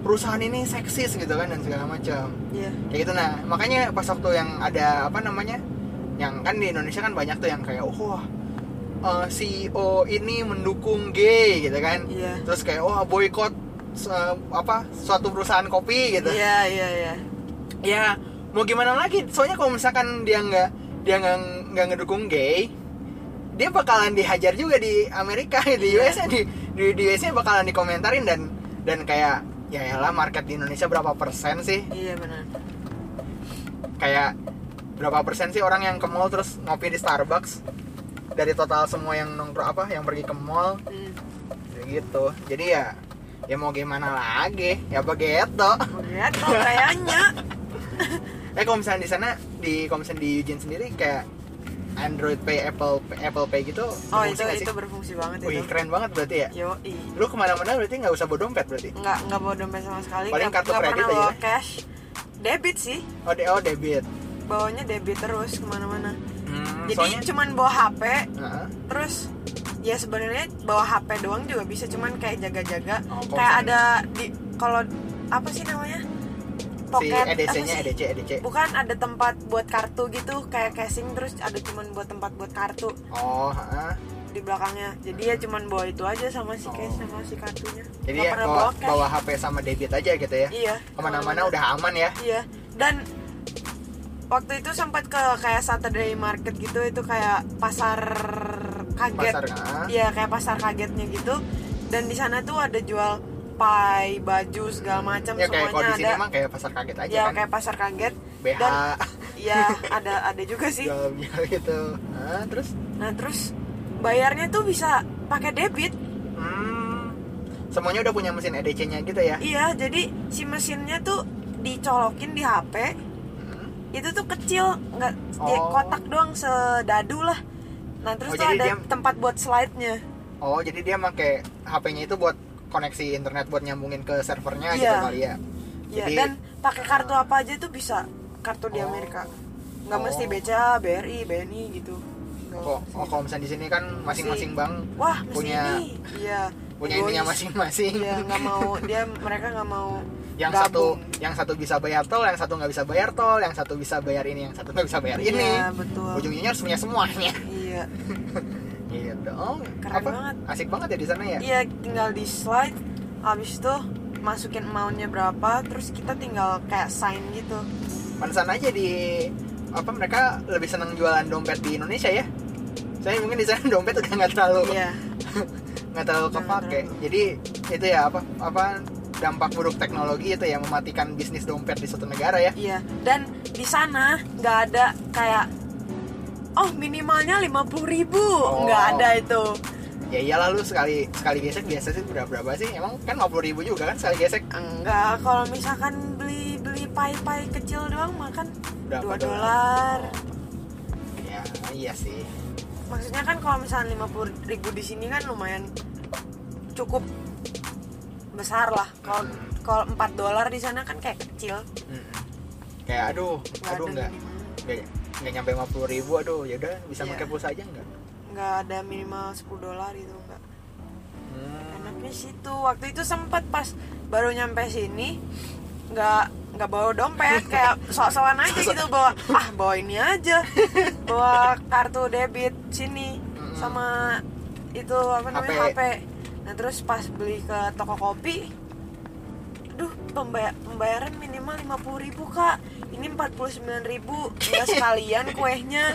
perusahaan ini seksis gitu kan dan segala macam. Iya. Kayak gitu. Nah makanya pas waktu yang ada apa namanya yang kan di Indonesia kan banyak tuh yang kayak wah eh, CEO ini mendukung gay gitu kan. Iya. Terus kayak wah boykot eh, apa suatu perusahaan kopi gitu. Iya iya iya. Ya mau gimana lagi? Soalnya kalau misalkan dia nggak dia nggak nggak ngedukung gay dia bakalan dihajar juga di Amerika <laughs> di. US di di, di US bakalan dikomentarin dan dan kayak ya elah market di Indonesia berapa persen sih? Iya benar. Kayak berapa persen sih orang yang ke mall terus ngopi di Starbucks? Dari total semua yang nongkrong apa yang pergi ke mall? Hmm. gitu. Jadi ya ya mau gimana lagi? Ya begitu. Tuh kayaknya <laughs> Eh kalau misalnya di sana di kalau misalnya di Eugene sendiri kayak Android Pay, Apple Apple Pay gitu oh itu itu berfungsi banget Wih itu. keren banget berarti ya. yo Lu ke mana-mana berarti nggak usah bawa dompet berarti. nggak nggak bawa dompet sama sekali Paling kartu nggak kredit pernah aja. bawa cash. Debit sih. Oh, de oh debit. bawanya debit terus ke mana-mana. Hmm, jadi soalnya cuman bawa HP Heeh. terus ya sebenarnya bawa HP doang juga bisa cuman kayak jaga-jaga. Oh, kayak ada di kalau apa sih namanya pocket apa EDC-nya? EDC EDC. bukan ada tempat buat kartu gitu kayak casing terus ada cuman buat tempat buat kartu Oh, heeh. di belakangnya jadi ya cuman bawa itu aja sama si Oh. case sama si kartunya Jadi ya bawa, bawa HP sama debit aja gitu ya. iya Ke mana-mana udah aman ya. iya dan waktu itu sempat ke kayak Saturday Market gitu itu kayak pasar kaget Pasar. Iya kayak pasar kagetnya gitu dan di sana tuh ada jual pie baju segala macam Ya kayak semuanya ada mah kayak pasar kaget aja ya kan. kayak pasar kaget BH dan <laughs> ya ada ada juga sih jual gitu. Nah, terus nah terus bayarnya tuh bisa pakai debit hmm, semuanya udah punya mesin EDC-nya gitu ya. iya jadi si mesinnya tuh dicolokin di HP Hmm. itu tuh kecil nggak dia Oh. kotak doang sedadu lah nah terus Oh, tuh ada dia- tempat buat slide-nya Oh, jadi dia pakai HP-nya itu buat koneksi internet buat nyambungin ke servernya gitu Iya. kali ya. ya Jadi- dan pakai kartu apa aja tuh bisa kartu di Oh. Amerika nggak Oh. mesti BCA, BRI, BNI gitu Nggak mesti. oh, kalau misalnya di sini kan masing-masing bank wah punya- ini iya punya egois. ininya masing-masing. iya nggak mau dia mereka nggak mau yang satu gabung. yang satu bisa bayar tol, yang satu nggak bisa bayar tol, yang satu bisa bayar ini, yang satu nggak bisa bayar ini. iya betul Ujungnya harus punya semuanya. iya <laughs> Gitu. Oh, Keren apa? banget. Asik banget ya di sana ya. iya tinggal di slide habis itu masukin amountnya berapa terus kita tinggal kayak sign gitu Pantesan aja di apa mereka lebih senang jualan dompet di Indonesia ya. Saya mungkin di sana <laughs> dompet udah nggak terlalu iya <laughs> nggak terlalu kepake. Jadi itu ya apa apa dampak buruk teknologi itu ya mematikan bisnis dompet di suatu negara ya. iya dan di sana nggak ada kayak oh minimalnya lima puluh ribu. Oh. nggak ada itu. Ya iyalah lu sekali sekali gesek biasa sih berapa berapa sih? Emang kan 50 ribu juga kan sekali gesek? Enggak kalau misalkan beli beli pai pai kecil doang makan dua dolar? dolar. Ya iya sih. Maksudnya kan kalau misalnya lima puluh ribu di sini kan lumayan cukup besar lah. Kalau Hmm. kalau empat dolar di sana kan kayak kecil. Mm-mm. kayak aduh nggak aduh ada nggak. minimal nggak nyampe 50 ribu aduh ya udah bisa Iya. pakai pulsa aja nggak nggak ada minimal 10 dolar gitu nggak Hmm. enaknya situ waktu itu sempet pas baru nyampe sini nggak nggak bawa dompet kayak sok-sokan aja gitu bawa ah bawa ini aja bawa kartu debit sini Mm-mm. sama itu apa namanya HP. HP. nah terus pas beli ke toko kopi aduh pembay- pembayaran minimal 50.000 ribu kak ini 49.000 ribu nggak sekalian <laughs> kuehnya.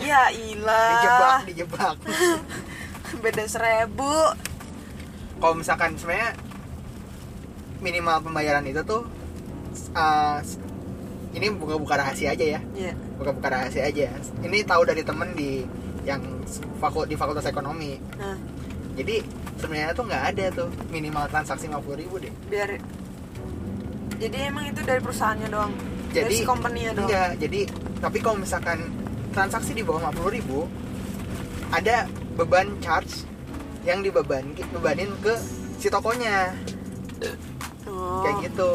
Ya ilah. Dijebak dijebak. <laughs> Beda seribu. Kalau misalkan sebenarnya minimal pembayaran itu tuh uh, ini buka-buka rahasia aja ya. Iya. buka-buka rahasia aja. Ini tahu dari temen di yang fakul di fakultas ekonomi. Nah, jadi sebenarnya tuh nggak ada tuh minimal transaksi 50 ribu deh. Biar jadi emang itu dari perusahaannya doang. Jadi si company-nya doang. enggak jadi tapi kalau misalkan transaksi di bawah 50 ribu ada beban charge yang dibeban bebanin ke si tokonya. Oh, kayak gitu.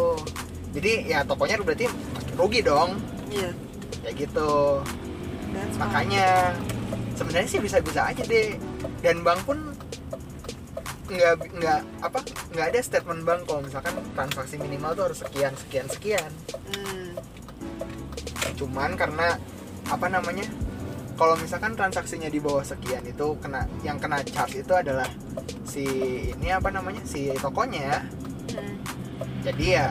Jadi ya tokonya berarti rugi dong. Iya. kayak gitu. That's makanya sebenarnya sih bisa-bisa aja deh. Dan bank pun nggak nggak apa nggak ada statement bank kalau misalkan transaksi minimal tuh harus sekian sekian sekian. Hmm. Cuman karena apa namanya kalau misalkan transaksinya di bawah sekian itu kena yang kena charge itu adalah si ini apa namanya si tokonya Hmm. jadi ya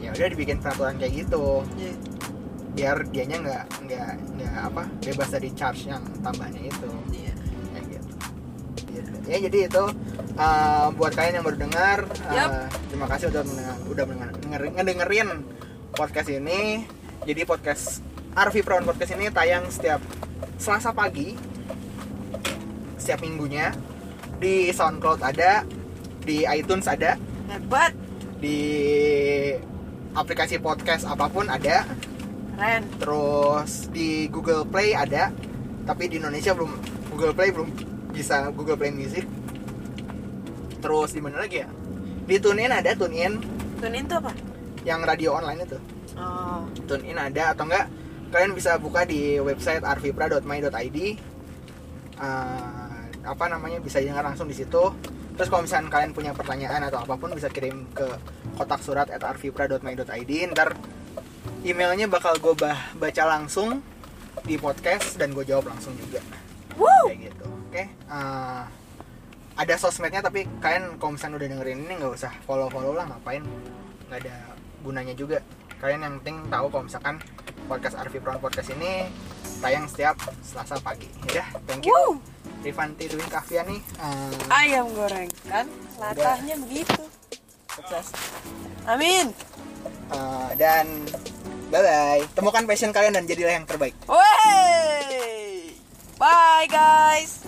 ya udah dibikin peraturan kayak gitu Iya. biar dianya nggak nggak nggak apa bebas dari charge yang tambahnya itu Iya. kayak gitu Gitu. ya jadi itu uh, buat kalian yang baru dengar uh, terima kasih udah mendengar, udah mendengar, ngedengerin podcast ini jadi podcast Arvi Prawn podcast ini tayang setiap Selasa pagi setiap minggunya di SoundCloud ada di iTunes ada Hebat. di aplikasi podcast apa pun ada Keren. terus di Google Play ada tapi di Indonesia belum Google Play belum bisa Google Play Music terus di mana lagi ya di TuneIn ada TuneIn Tunin tuh apa? yang radio online itu Oh. TuneIn ada atau enggak kalian bisa buka di website arvipra.my.id Eh, apa namanya bisa dengar langsung di situ. Terus kalau misalnya kalian punya pertanyaan atau apa pun bisa kirim ke kotak surat at arvipra.my.id ntar emailnya bakal gue baca langsung di podcast dan gue jawab langsung juga. Woo. kayak gitu oke? Eh, ada sosmednya tapi kalian kalau misalnya udah dengerin ini nggak usah follow follow lah ngapain? Nggak ada gunanya juga kalian yang penting tahu kalau misalkan podcast Arvi Brown podcast ini tayang setiap Selasa pagi ya thank you Woo. Rifanti Dwi Kahviani Eh, Ayam goreng kan? Latahnya begitu. sukses Amin. Eh, dan bye bye temukan passion kalian dan jadilah yang terbaik Wey. Bye guys.